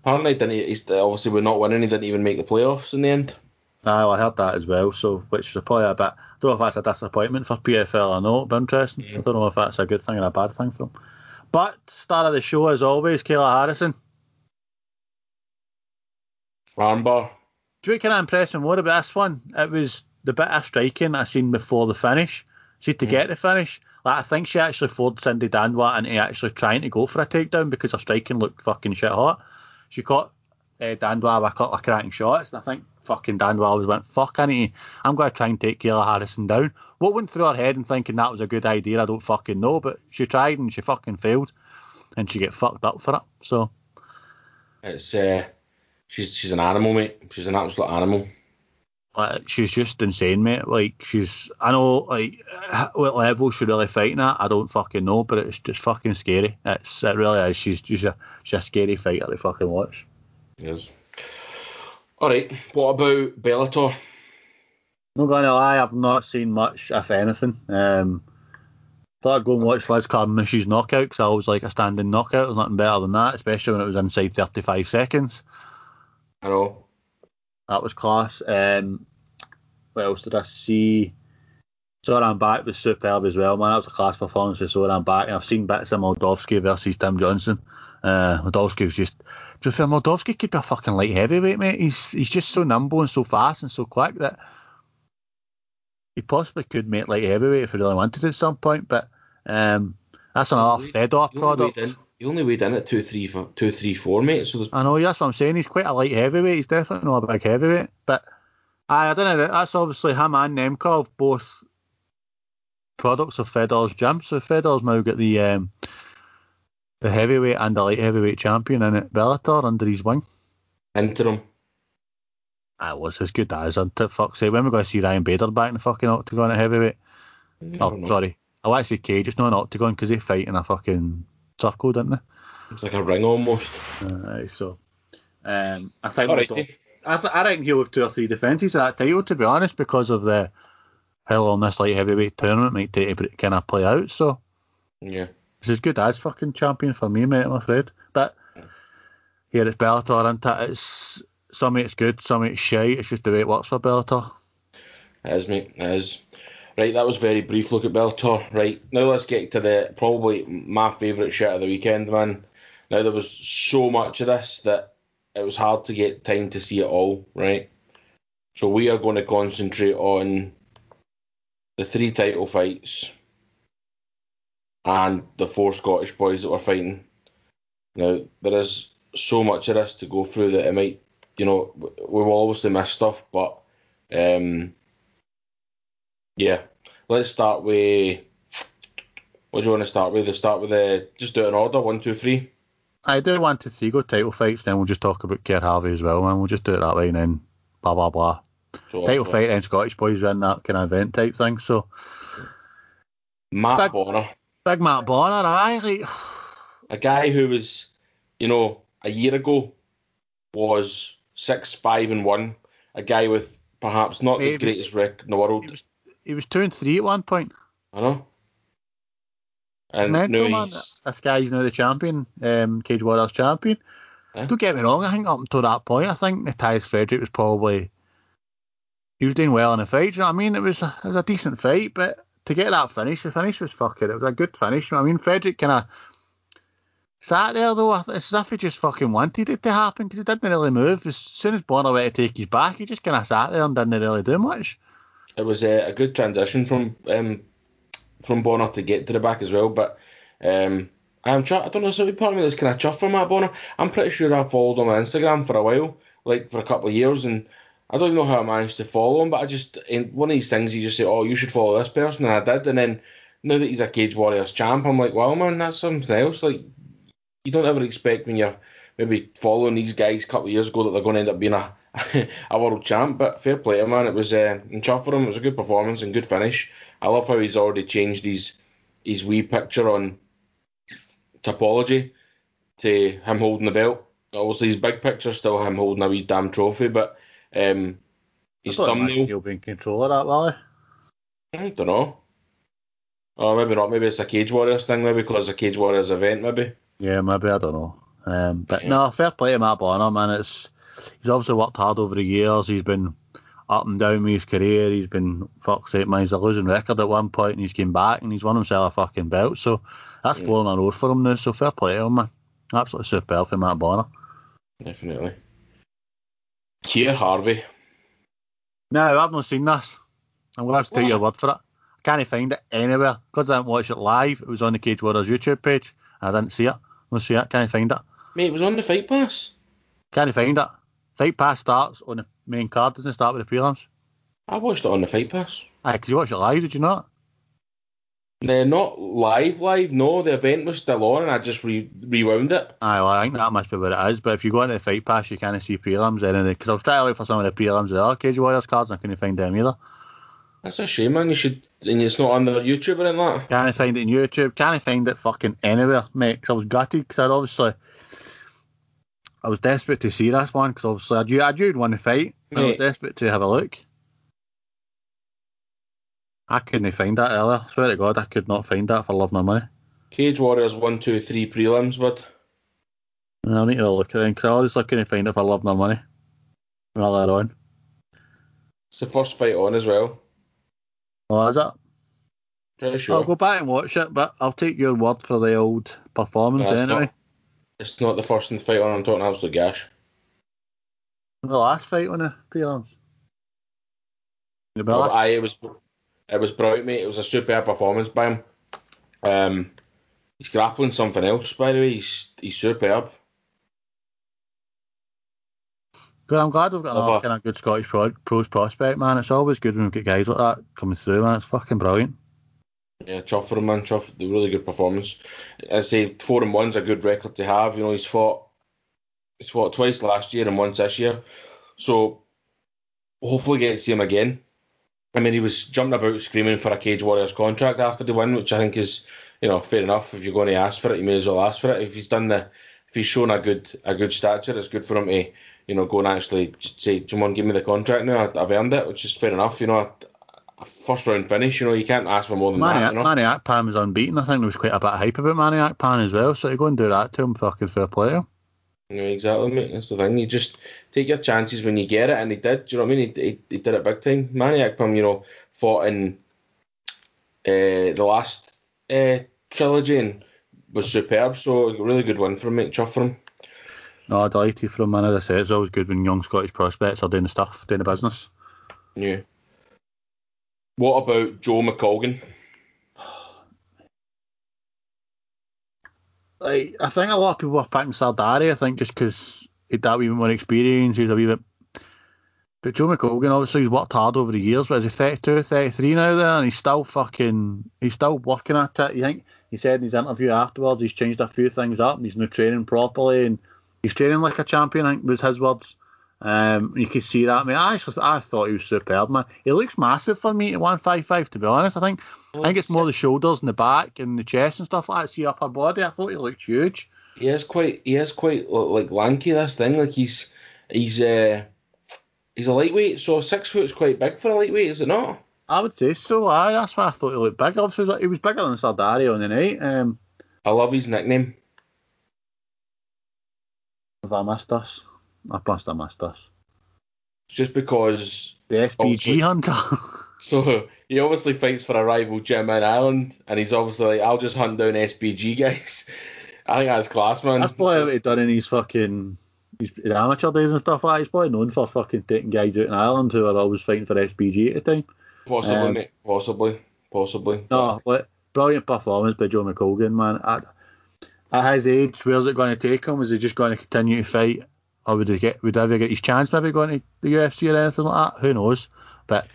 Apparently, didn't he, he's obviously we're not winning. He didn't even make the playoffs in the end. Ah, well, I heard that as well, so which is probably a bit. I don't know if that's a disappointment for PFL or not, but interesting. I don't know if that's a good thing or a bad thing for him. But star of the show, as always, Kayla Harrison. Armbar. Do you know what kind of impressed me more about this one? It was the bit of striking I seen before the finish. See, to Mm. get the finish, like I think she actually forced Cindy Dandois into actually trying to go for a takedown because her striking looked fucking shit hot. She caught uh, Dandois with a couple of cracking shots, and I think fucking Dandois was went, fuck, I need, I'm going to try and take Kayla Harrison down. What went through her head and thinking that was a good idea, I don't fucking know, but she tried and she fucking failed, and she get fucked up for it. So, It's uh, she's she's an animal, mate. She's an absolute animal. Like, she's just insane, mate. Like she's, I know, like what level she's really fighting at, I don't fucking know, but it's just fucking scary. It's it really is. She's just a she's a scary fighter to fucking watch. Yes. All right. What about Bellator? Not gonna lie, I've not seen much, if anything. Um, thought I'd go and watch Liz Carmouche's knockout because I always like a standing knockout. There's nothing better than that, especially when it was inside 35 seconds. I know. That was class. Um, what else did I see? Soran back was superb as well, man. That was a class performance for Soran back. And I've seen bits of Moldavsky versus Tim Johnson. Uh, Moldavsky was just. To be fair, Moldavsky could be a fucking light heavyweight, mate. He's he's just so nimble and so fast and so quick that he possibly could make light heavyweight if he really wanted at some point. But um, that's another He- Fedor product. in, he only weighed in at two three four, two three four, mate. So there's I know, that's what I'm saying. He's quite a light heavyweight. He's definitely not a big heavyweight. But I, I don't know. That's obviously him and Nemkov both products of Fedor's gym. So Fedor's now got the um, the heavyweight and the light heavyweight champion in it, Bellator under his wing. Interim. That was as good as, isn't it? Fuck's sake. When we going to see Ryan Bader back in the fucking octagon at heavyweight? Oh, know. sorry. I want to say cage, it's not an octagon because they fight in a fucking circle, didn't they? It's like a ring almost. Uh, so, um, I think. I, th- I reckon he'll have two or three defences of that title, to be honest, because of the how long this light heavyweight tournament might take to kind of play out. So, Yeah. it's as good as fucking champion for me, mate, I'm afraid. But here it's Bellator, isn't it? It's some it's good, some it's shite. It's just the way it works for Bellator. It is, mate. It is. Right, that was very brief look at Bellator. Right, now let's get to the probably my favourite shit of the weekend, man. Now there was so much of this that it was hard to get time to see it all, right? So we are going to concentrate on the three title fights and the four Scottish boys that were fighting. Now there is so much of this to go through that it might, you know, we will obviously miss stuff, but um, yeah, let's start with. What do you want to start with? Let's start with the just do it in order. One, two, three. I do want to see go title fights, then we'll just talk about Keir Harvey as well, and we'll just do it that way, and then blah blah blah. So, Title so fight, then Scottish boys win that kind of event type thing. So Matt Big- Bonner, big Matt Bonner, aye, like a guy who was, you know, a year ago was six, five, and one. A guy with perhaps not Maybe. the greatest record in the world. he was he was two and three at one point. I know. And Mental man. This guy's now the champion, um, Cage Warriors champion. Yeah. Don't get me wrong, I think up until that point, I think Matthias Frederick was probably he was doing well in the fight. Do you know what I mean? It was a, it was a decent fight, but to get that finish, the finish was fucking. It was a good finish. You know what I mean, Frederick kind of sat there though. It's as if he just fucking wanted it to happen because he didn't really move. As soon as Bonner went to take his back, he just kind of sat there and didn't really do much. It was a, a good transition from um, from Bonner to get to the back as well. But um, I'm I don't know, so part of me that's kind of chuffed for Matt Bonner. I'm pretty sure I followed him on Instagram for a while, like for a couple of years, and I don't even know how I managed to follow him. But I just one of these things, you just say, "Oh, you should follow this person," and I did. And then now that he's a Cage Warriors champ, I'm like, "Wow, man, that's something else." Like you don't ever expect when you're maybe following these guys a couple of years ago that they're going to end up being a a world champ. But fair play to him, man. It was uh, and chuff for him. It was a good performance and good finish. I love how he's already changed his his wee picture on Tapology to him holding the belt. Obviously, his big picture still him holding a wee damn trophy, but um, his I thought it might thumbnail. He'll be in control of that, Wally. I don't know. Or maybe not. Maybe it's a Cage Warriors thing. Maybe because it's a Cage Warriors event. Maybe. Yeah, maybe I don't know. Um, but Yeah. no, fair play to Matt Bonner, man. It's he's obviously worked hard over the years. He's been up and down with his career. He's been fuck's sake, man. He's a losing record at one point, and he's came back and he's won himself a fucking belt. So that's Yeah. flowing on road for him now. So fair play to him, man. Absolutely superb for Matt Bonner. Definitely. Keir Harvey. No, I've not seen this. I'm going to have to take your word for it. I can't find it anywhere because I didn't watch it live. It was on the Cage Warriors YouTube page. I didn't see it. Let's see it. Can't find it. Mate, it was on the Fight Pass. Can't find it. Fight pass starts on the main card, doesn't it start with the prelims? I watched it on the Fight Pass. Aye, because you watched it live, did you not? They're not live, live. No, the event was still on, and I just re- rewound it. Aye, well, I think that must be what it is. But if you go into the fight pass, you kind of see prelims anything. Because I was trying to look for some of the prelims of the other Cage Warriors cards, and I couldn't find them either. That's a shame, man. You should, and it's not on their YouTube or anything like. Can't find it on YouTube. Can't find it fucking anywhere, mate. Because I was gutted. Because I'd obviously, I was desperate to see this one. Because obviously, I knew, I knew you'd won the fight. I was desperate to have a look. I couldn't find that earlier. I swear to God, I could not find that for love nor money. Cage Warriors one, two, three prelims, but I need to look at it because I honestly couldn't find it for love nor money. Earlier on. it's the first fight on as well. Oh, is it? Pretty I'll go back and watch it, but I'll take your word for the old performance anyway. not. It's not the first fight on. I'm talking absolute gash. The last fight on the prelims. The Oh, aye, it was it was brilliant, mate. It was a superb performance by him. Um, he's grappling something else, by the way. He's he's superb. Good, I'm glad we've got another kind of good Scottish pro, pros prospect, man. It's always good when we get guys like that coming through, man. It's fucking brilliant. Yeah, chuff for him, man. Chuff, the really good performance. I say four and one's a good record to have. You know, he's fought he's fought twice last year and once this year. So hopefully get to see him again. I mean, he was jumping about screaming for a Cage Warriors contract after the win, which I think is, you know, fair enough. If you're going to ask for it, you may as well ask for it. If he's done the, if he's shown a good a good stature, it's good for him to, you know, go and actually say, "Do you want to give me the contract now? I've earned it," which is fair enough. You know, a first round finish. You know, you can't ask for more than Manny, that. You know? Manny Akpan was unbeaten. I think there was quite a bit of hype about Manny Akpan as well. So to go and do that to him, fucking fair play. Yeah, exactly, mate. That's the thing. You just take your chances when you get it, and he did. Do you know what I mean? He, he, he did it big time. Manny Akpan, you know, fought in uh, the last uh, trilogy and was superb. So a really good win for him, mate. Chuff for him. No, delighted for him, man. As I say, it's always good when young Scottish prospects are doing the stuff, doing the business. Yeah. What about Joe McColgan? Like, I think a lot of people are picking Sardari. I think just because he'd that wee bit more experience, he's a wee bit. But Joe McColgan, obviously, he's worked hard over the years, but is he 32, 33 now there, and he's still fucking, he's still working at it. You think he said in his interview afterwards, he's changed a few things up, and he's not training properly, and he's training like a champion. I think was his words. Um, you can see that. I mean, I actually, I thought he was superb, man. He looks massive for me at one five five. To be honest, I think I think it's more the shoulders and the back and the chest and stuff like that. It's the upper body. I thought he looked huge. He is quite, he is quite like lanky. This thing, like he's, he's, uh, he's a lightweight. So six foot is quite big for a lightweight, is it not? I would say so. I, that's why I thought he looked big. Obviously, he was bigger than Sardari on the night. Um, I love his nickname. have I missed us? I must have missed us. Just because The SPG hunter. So he obviously fights for a rival gym in Ireland, and he's obviously like, I'll just hunt down SPG guys. I think that's class, man. That's probably what he done in his fucking his amateur days and stuff like that. He's probably known for fucking taking guys out in Ireland who are always fighting for SPG at the time. possibly, um, mate. Possibly, possibly. No, but brilliant performance by Joe McColgan, man. At, at his age, where's it going to take him? Is he just going to continue to fight, or would he get would he ever get his chance? Maybe going to the UFC or anything like that? Who knows? But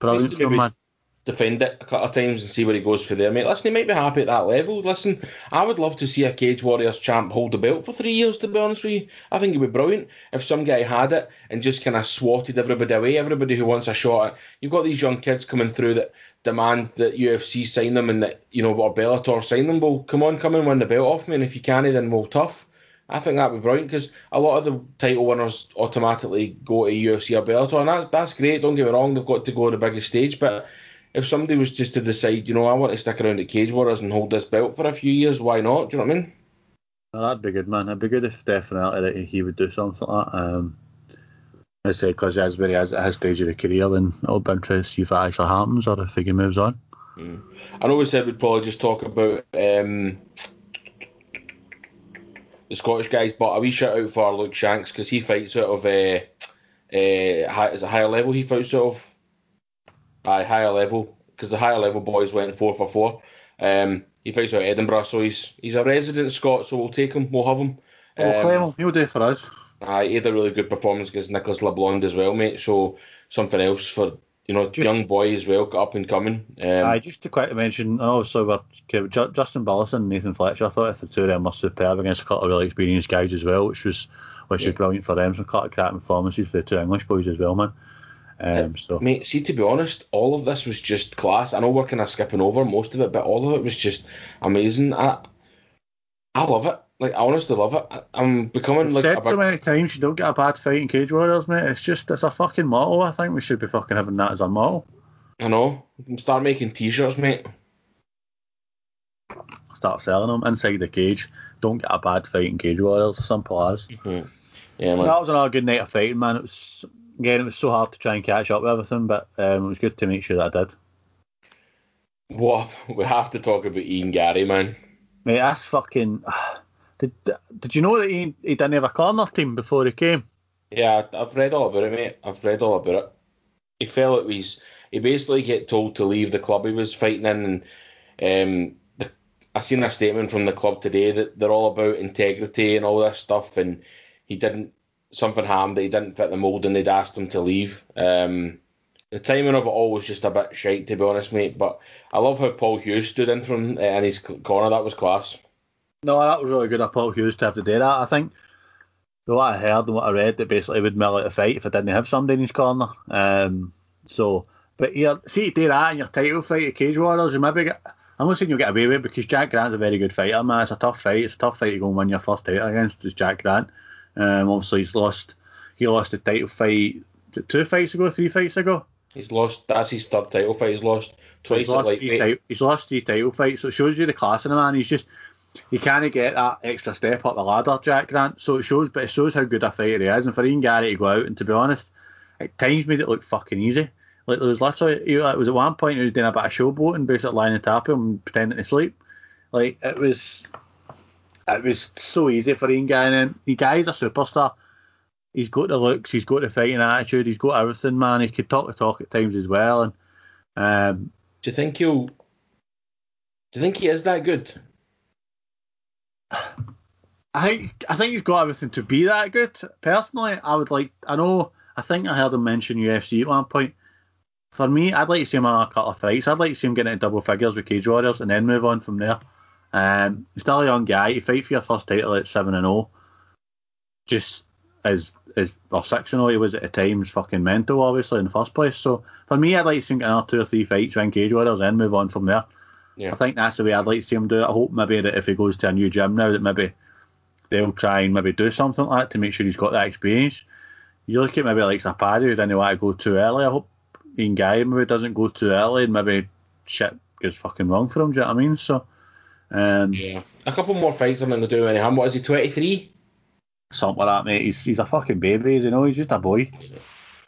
brilliant Needs to for him, maybe- man. defend it a couple of times and see where he goes for there, mate. Listen, he might be happy at that level. Listen, I would love to see a Cage Warriors champ hold the belt for three years, to be honest with you. I think it'd be brilliant if some guy had it and just kind of swatted everybody away, everybody who wants a shot at You've got these young kids coming through that demand that UFC sign them and that, you know, or Bellator sign them. Well, come on, come and win the belt off me, and if you can't, then we'll tough. I think that'd be brilliant because a lot of the title winners automatically go to UFC or Bellator, and that's that's great. Don't get me wrong; they've got to go to the biggest stage. But if somebody was just to decide, you know, I want to stick around at Cage Warriors and hold this belt for a few years, why not? Do you know what I mean? No, that'd be good, man. It'd be good if definitely he would do something like that. Um, I say because as where he is at his stage of the career, then it'll be interesting to see if that actually happens or if he moves on. I know we said we'd probably just talk about um, the Scottish guys, but a wee shout out for Luke Shanks because he fights out of uh, uh, high, is it higher level he fights out of? Aye, higher level because the higher level boys went four for four. Um, he fights out of Edinburgh, so he's he's a resident Scot, so we'll take him, we'll have him. We'll Um, claim him. He'll do it for us. Aye, he had a really good performance against Nicholas LeBlond as well, mate. So something else for you know young boy as well, up and coming. Um, Aye, just to quickly mention, and also we're, okay, Justin Burleson and Nathan Fletcher. I thought if the two of them were superb against a couple of really experienced guys as well, which was which Yeah. was brilliant for them. Some of cracking performances for the two English boys as well, man. Um, so Mate, see, to be honest, all of this was just class. I know we're kind of skipping over most of it, but all of it was just amazing. I, I love it. Like, I honestly love it. I, I'm becoming I've like said a so many times you don't get a bad fight in Cage Warriors, mate. It's just it's a fucking motto. I think we should be fucking having that as a motto. I know. Start making t-shirts, mate. Start selling them inside the cage. Don't get a bad fight in Cage Warriors. Simple as. Yeah, man. That was another good night of fighting, man. It was again, it was so hard to try and catch up with everything, but um, it was good to make sure that I did. What we have to talk about Ian Garry, man. Mate, that's fucking. Did Did you know that he he didn't have a corner team before he came? Yeah, I've read all about it, mate. I've read all about it. He it was. He basically get told to leave the club he was fighting in, and um, the, I seen a statement from the club today that they're all about integrity and all this stuff, and he didn't. Something happened that he didn't fit the mold, and they'd asked him to leave. Um, The timing of it all was just a bit shite, to be honest, mate. But I love how Paul Hughes stood in from uh, in his corner. That was class. No, that was really good of Paul Hughes to have to do that. I think the what I heard and what I read, that basically would mill out a fight if I didn't have somebody in his corner. Um, so, but yeah, see, do that in your title fight at Cage Warriors, you maybe get. I'm not saying you'll get away with it because Jack Grant's a very good fighter, man. It's a tough fight. It's a tough fight to go and win your first title against. It's Jack Grant. Um, obviously, he's lost. He lost the title fight two fights ago, three fights ago. He's lost. That's his third title fight. He's lost twice. He's lost, like, three, title, he's lost three title fights, so it shows you the class in the man. He's just he can't get that extra step up the ladder, Jack Grant. So it shows, but it shows how good a fighter he is. And for Ian Garry to go out and to be honest, at times made it look fucking easy. Like there was literally, it was at one point he was doing a bit of showboating, basically lying on top of him and pretending to sleep. Like it was, it was so easy for Ian Garry. And the guy's a superstar. He's got the looks, he's got the fighting attitude, he's got everything, man. He could talk the talk at times as well. And um, do you think he'll? Do you think he is that good? I think I think he's got everything to be that good. Personally, I would like. I know. I think I heard him mention UFC at one point. For me, I'd like to see him in a couple of fights. I'd like to see him get into double figures with Cage Warriors and then move on from there. Um, he's still a young guy. You fight for your first title at seven and zero. Oh. Just as as or six and zero, oh, he was at the time. Is fucking mental, obviously in the first place. So for me, I'd like to see him get another two or three fights with Cage Warriors and then move on from there. Yeah. I think that's the way I'd like to see him do it. I hope maybe that if he goes to a new gym now, that maybe they'll try and maybe do something like that to make sure he's got that experience. You look at maybe like Zapata who didn't want to go too early. I hope Ian Guy maybe doesn't go too early and maybe shit gets fucking wrong for him. Do you know what I mean? So, um, yeah, a couple more fights I'm going to do any harm. What is he? Twenty three. Something like that, mate. He's he's a fucking baby. As you know, he's just a boy.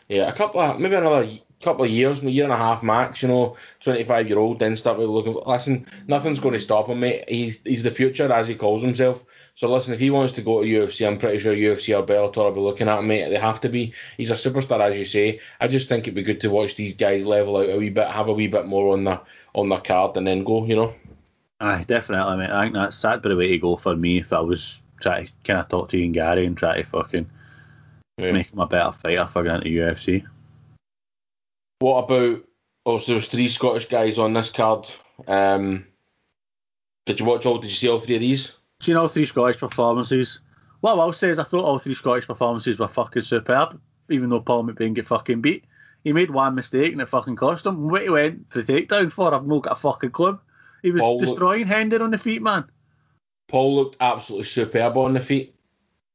Yeah, a couple of maybe another couple of years, a year and a half max, you know, 25 year old, then start looking. Listen, nothing's going to stop him, mate. He's he's the future, as he calls himself. So listen, if he wants to go to UFC, I'm pretty sure UFC or Bellator will be looking at him, mate. They have to be. He's a superstar, as you say. I just think it'd be good to watch these guys level out a wee bit, have a wee bit more on the on their card, and then go. You know. Aye, definitely, mate. I think that's that'd be the way to go for me if I was trying to kind of talk to Ian Garry and try to fucking yeah. make him a better fighter for going to UFC. What about? So there was three Scottish guys on this card. Um, did you watch all? Did you see all three of these? Seen all three Scottish performances. What I will say is, I thought all three Scottish performances were fucking superb. Even though Paul McBain get fucking beat, he made one mistake and it fucking cost him. What he went for the takedown for, I've not got a fucking clue. He was Paul destroying looked, Hender on the feet, man. Paul looked absolutely superb on the feet.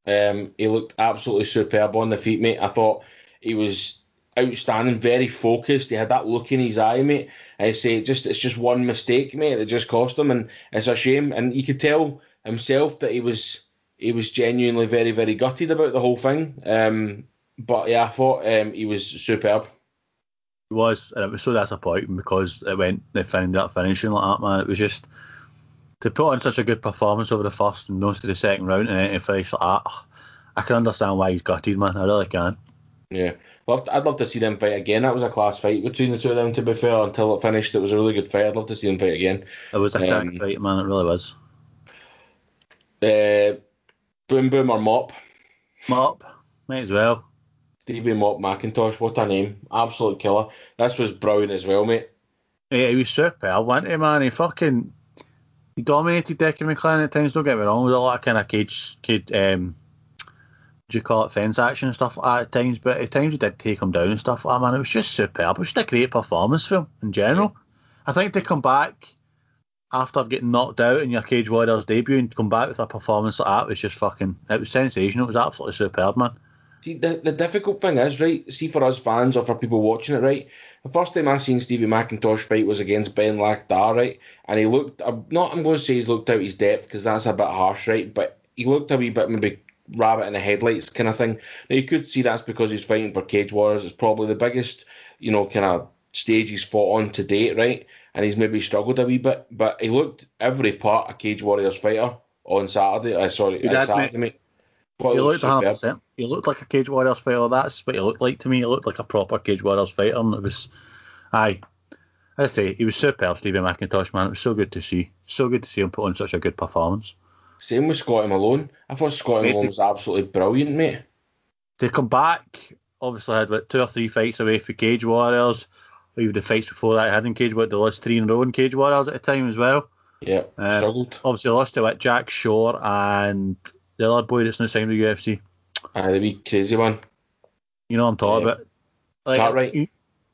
Um, he looked absolutely superb on the feet, mate. I thought he was outstanding, very focused. He had that look in his eye, mate. I say just it's just one mistake, mate, that just cost him, and it's a shame. And you could tell himself that he was he was genuinely very very gutted about the whole thing. Um, but yeah, I thought um, he was superb. He was, and it was so disappointing because it went they found that finishing like that, man. It was just to put on such a good performance over the first and most of the second round and then to finish like that. I can understand why he's gutted, man. I really can. Yeah. I'd love to see them fight again. That was a class fight between the two of them. To be fair, until it finished, it was a really good fight. I'd love to see them fight again. It was a um, fight, man. It really was. Uh, boom Boom or Mop? Mop, might as well. Stevie Mop McIntosh, what a name! Absolute killer. This was brilliant as well, mate. Yeah, he was superb, wasn't he, man? He fucking he dominated Declan McClellan at times. Don't get me wrong, with a lot of kind of cage, cage um, do you call it fence action and stuff like at times, but at times he did take him down and stuff like that, man. It was just superb. It was just a great performance for him in general. I think to come back after getting knocked out in your Cage Warriors debut and come back with a performance like that was just fucking it was sensational. It was absolutely superb, man. See, the, the difficult thing is, right, see for us fans or for people watching it, right, the first time I seen Stevie McIntosh fight was against Ben Lakhdar, right, and he looked, I'm not, I'm going to say he's looked out his depth because that's a bit harsh, right, but he looked a wee bit maybe rabbit in the headlights kind of thing. Now you could see that's because he's fighting for Cage Warriors. It's probably the biggest, you know, kind of stage he's fought on to date, right? And he's maybe struggled a wee bit, but he looked every part a Cage Warriors fighter on Saturday. Uh, sorry, uh, Saturday, mate. He looked, looked He looked like a Cage Warriors fighter. That's what he looked like to me. He looked like a proper Cage Warriors fighter. And it was, aye, I say he was superb, Stevie McIntosh. Man, it was so good to see. So good to see him put on such a good performance. Same with Scotty Malone. I thought Scotty Malone was absolutely brilliant, mate. To come back obviously had what, two or three fights away for Cage Warriors. Even the fights before that, he had in Cage Warriors, they lost three in a row in Cage Warriors at the time as well. Yeah, Uh, struggled. Obviously, lost to Jack Shore and the other boy that's now signed with UFC. Aye, the wee crazy one. You know what I'm talking Yeah. about. Like, Cartwright. he-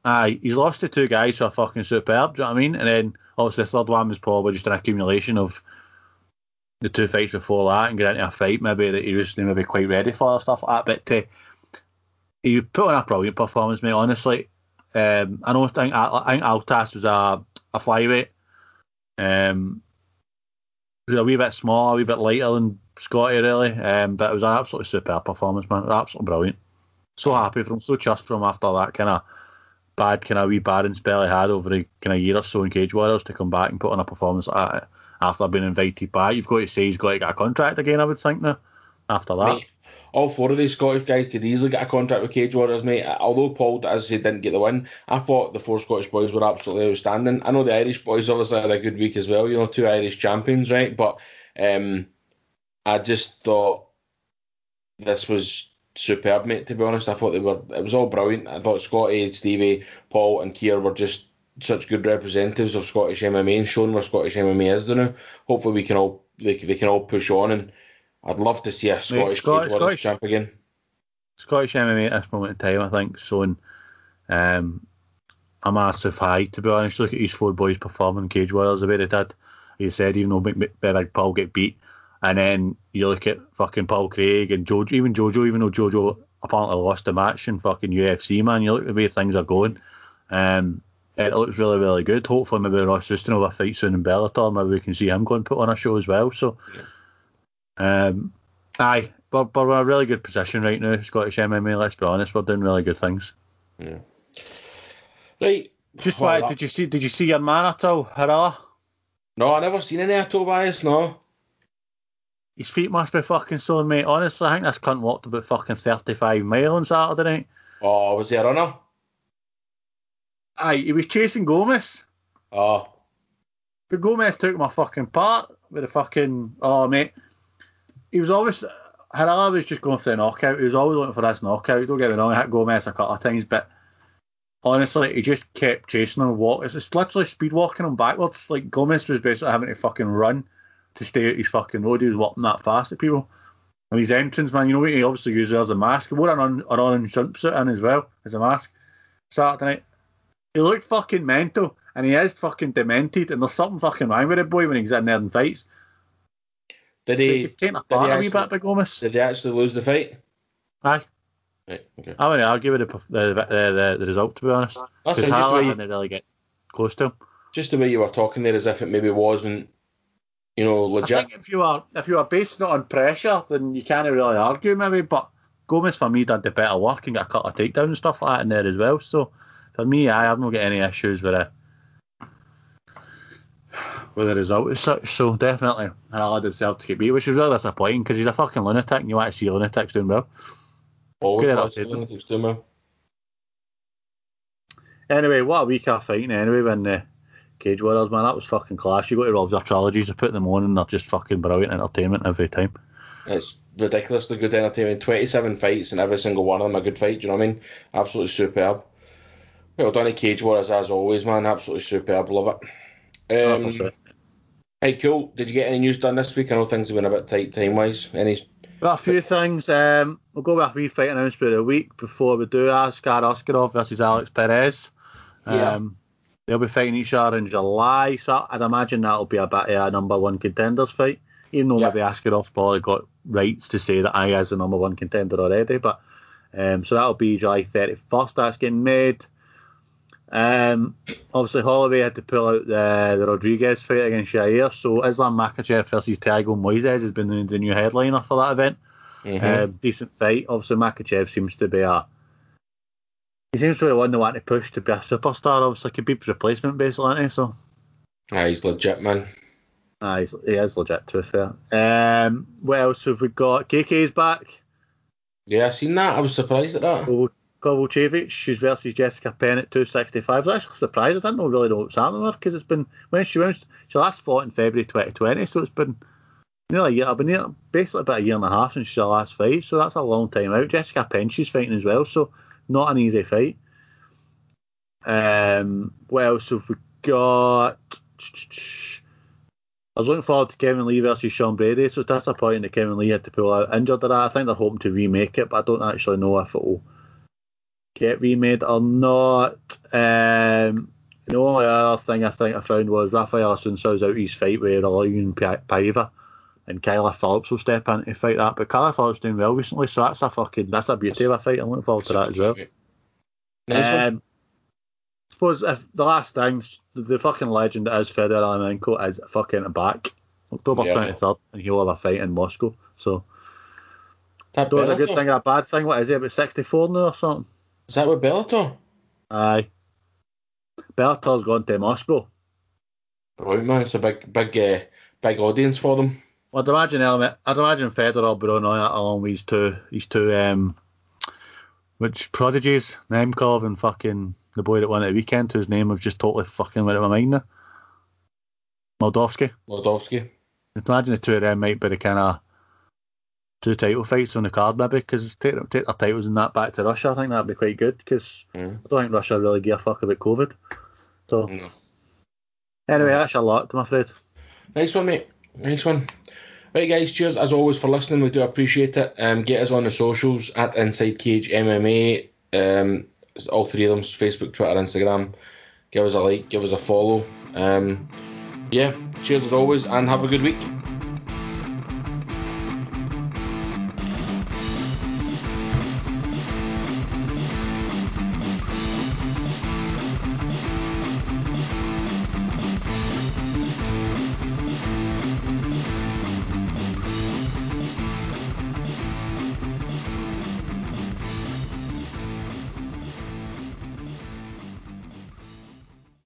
Aye, he's lost to two guys who are fucking superb, do you know what I mean? And then obviously the third one was probably just an accumulation of the two fights before that and get into a fight maybe that he was maybe quite ready for or stuff like that. But uh, he put on a brilliant performance, mate, honestly. Um, I I think, I think Altas was a, a flyweight. Um, was a wee bit smaller, a wee bit lighter than Scotty, really. Um, but it was an absolutely superb performance, man. Absolutely brilliant. So happy for him, so chuffed for him after that kind of bad, kind of wee barren spell he had over a kind of year or so in Cage Warriors to come back and put on a performance like that after being invited back. You've got to say he's got to get a contract again, I would think, now, after that. Mate, all four of these Scottish guys could easily get a contract with Cage Warriors, mate. Although Paul, as said, didn't get the win, I thought the four Scottish boys were absolutely outstanding. I know the Irish boys obviously had a good week as well, you know, two Irish champions, right? But um, I just thought this was superb, mate, to be honest. I thought they were, it was all brilliant. I thought Scotty, Stevie, Paul, and Keir were just such good representatives of Scottish MMA and showing where Scottish MMA is now. Hopefully, we can all they, they can all push on, and I'd love to see a Scottish, Scot- Cage Scottish- champ again. Scottish MMA at this moment in time, I think, showing um, a massive high, to be honest. Look at these four boys performing Cage Warriors the way they did. He said, even though Big, Paul get beat. And then you look at fucking Paul Craig and Jojo, even Jojo, even though Jojo apparently lost the match in fucking UFC, man, you look at the way things are going. Um, it looks really, really good. Hopefully, maybe Ross Houston will have a fight soon in Bellator. Maybe we can see him go and put on a show as well. So, um, aye, we're, we're in a really good position right now, Scottish MMA. Let's be honest, we're doing really good things. Yeah. Right. Just why did you see? Did you see your man at all, Harala? No, I never seen any of Tobias, no. His feet must be fucking sore, mate. Honestly, I think this cunt walked about fucking thirty-five miles on Saturday night. Oh, was he a runner? Aye, he was chasing Gomez. Oh, But Gomez took my fucking part with a fucking oh mate. He was always Harala was just going for the knockout. He was always looking for this knockout. Don't get me wrong, I hit Gomez a couple of times, but honestly, he just kept chasing him. Walk. It's it's literally speed walking him backwards. Like Gomez was basically having to fucking run to stay at his fucking road. He was walking that fast at people. And his entrance, man, you know what he obviously uses as a mask. He wore an, un- an orange jumpsuit in as well as a mask. Saturday night. He looked fucking mental, and he is fucking demented, and there's something fucking wrong with the boy when he's in there and fights. did He he? did he actually- bit by Gomez. Did he actually lose the fight? Aye. Right. Okay. I wouldn't argue with the, the, the, the, the result, to be honest. That's just, the way, didn't really get close to him. just the way you were talking there, as if it maybe wasn't, you know, I legit. think if you are if you are basing it on pressure, then you can't really argue, maybe. But Gomez, for me, did the better work and got a couple of takedowns and stuff like that in there as well. So for me, I have not got any issues with it. With the result as such, so definitely, Harala deserved to get beat, which is really disappointing because he's a fucking lunatic, and you want to see lunatics doing well. Always Good was, enough, Lunatics doing well. Anyway, what a week of fighting anyway when the Cage Warriors, man, that was fucking class. You go to their trilogies, they put them on and they're just fucking brilliant entertainment every time. It's ridiculously good entertainment. 27 fights and every single one of them a good fight. Do you know what I mean? Absolutely superb. Well done, Cage Warriors, as always, man. Absolutely superb. Love it. Um, 100%. hey, cool. Did you get any news done this week? I know things have been a bit tight time wise. Any? Got a few things. Um, we'll go with a wee fight announcement of the week before we do Askar Askarov versus Alex Perez. Yeah. Um, they'll be fighting each other in July, so I'd imagine that'll be a bit of a number one contenders fight. Even though Yeah. maybe Askarov probably got rights to say that I is the number one contender already, but um, so that'll be July thirty first. That's getting made. Um, obviously Holloway had to pull out the the Rodriguez fight against Jair, so Islam Makhachev versus Thiago Moises has been the, the new headliner for that event. Mhm. Uh, decent fight. Obviously, Makhachev seems to be a. He seems to be the one they want to push to be a superstar. Obviously, Khabib's replacement, basically? So, Ah, he's legit, man. ah, he's, he is legit, to be fair. Um, what else have we got? KK's back. Yeah, I've seen that. I was surprised at that. Koval- Kowalkiewicz, she's versus Jessica Penn at 265. I was actually surprised. I didn't know really know what's happening with her because it's been when she went, she last fought in February 2020, so it's been nearly a year. I've been near, basically about a year and a half since her last fight, so that's a long time out. Jessica Penn, she's fighting as well, so not an easy fight. Um, what else have we got? I was looking forward to Kevin Lee versus Sean Brady, so it's disappointing that Kevin Lee had to pull out injured that. I think they're hoping to remake it, but I don't actually know if it'll get remade or not. Um, the only other thing I think I found was Rafael Assunção's out his fight with Raulian Paiva, and Kyler Phillips will step in to fight that. But Kyler Phillips doing well recently, so that's a fucking that's a beauty of a fight. I'm looking forward to that as well. Nice. Um, I suppose if the last thing, the, fucking legend that is Fedor Emelianenko is fucking back. October Yeah. twenty third, and he'll have a fight in Moscow. So That was a good thing or a bad thing. What is he about sixty four now or something? Is that with Bellator? Aye. Bellator's gone to Moscow. Right, man. It's a big, big, uh, big audience for them. Well, I'd imagine I'd imagine Fedor will be on that along with his two, these two, um, which prodigies, Nemkov and fucking the boy that won at the weekend, whose name I've just totally fucking went out of my mind now. Moldavsky. Lodowski. I'd imagine the two of them might be the kind of two title fights on the card, maybe, because take, take their titles and that back to Russia. I think that'd be quite good, because Mm. I don't think Russia really give a fuck about COVID. So, No. anyway, that's a lot, I'm afraid. Nice one, mate. Nice one. Right, guys. Cheers as always for listening. We do appreciate it. Um, get us on the socials at Inside Cage MMA. Um, all three of them: Facebook, Twitter, Instagram. Give us a like. Give us a follow. Um, yeah. Cheers as always, and have a good week.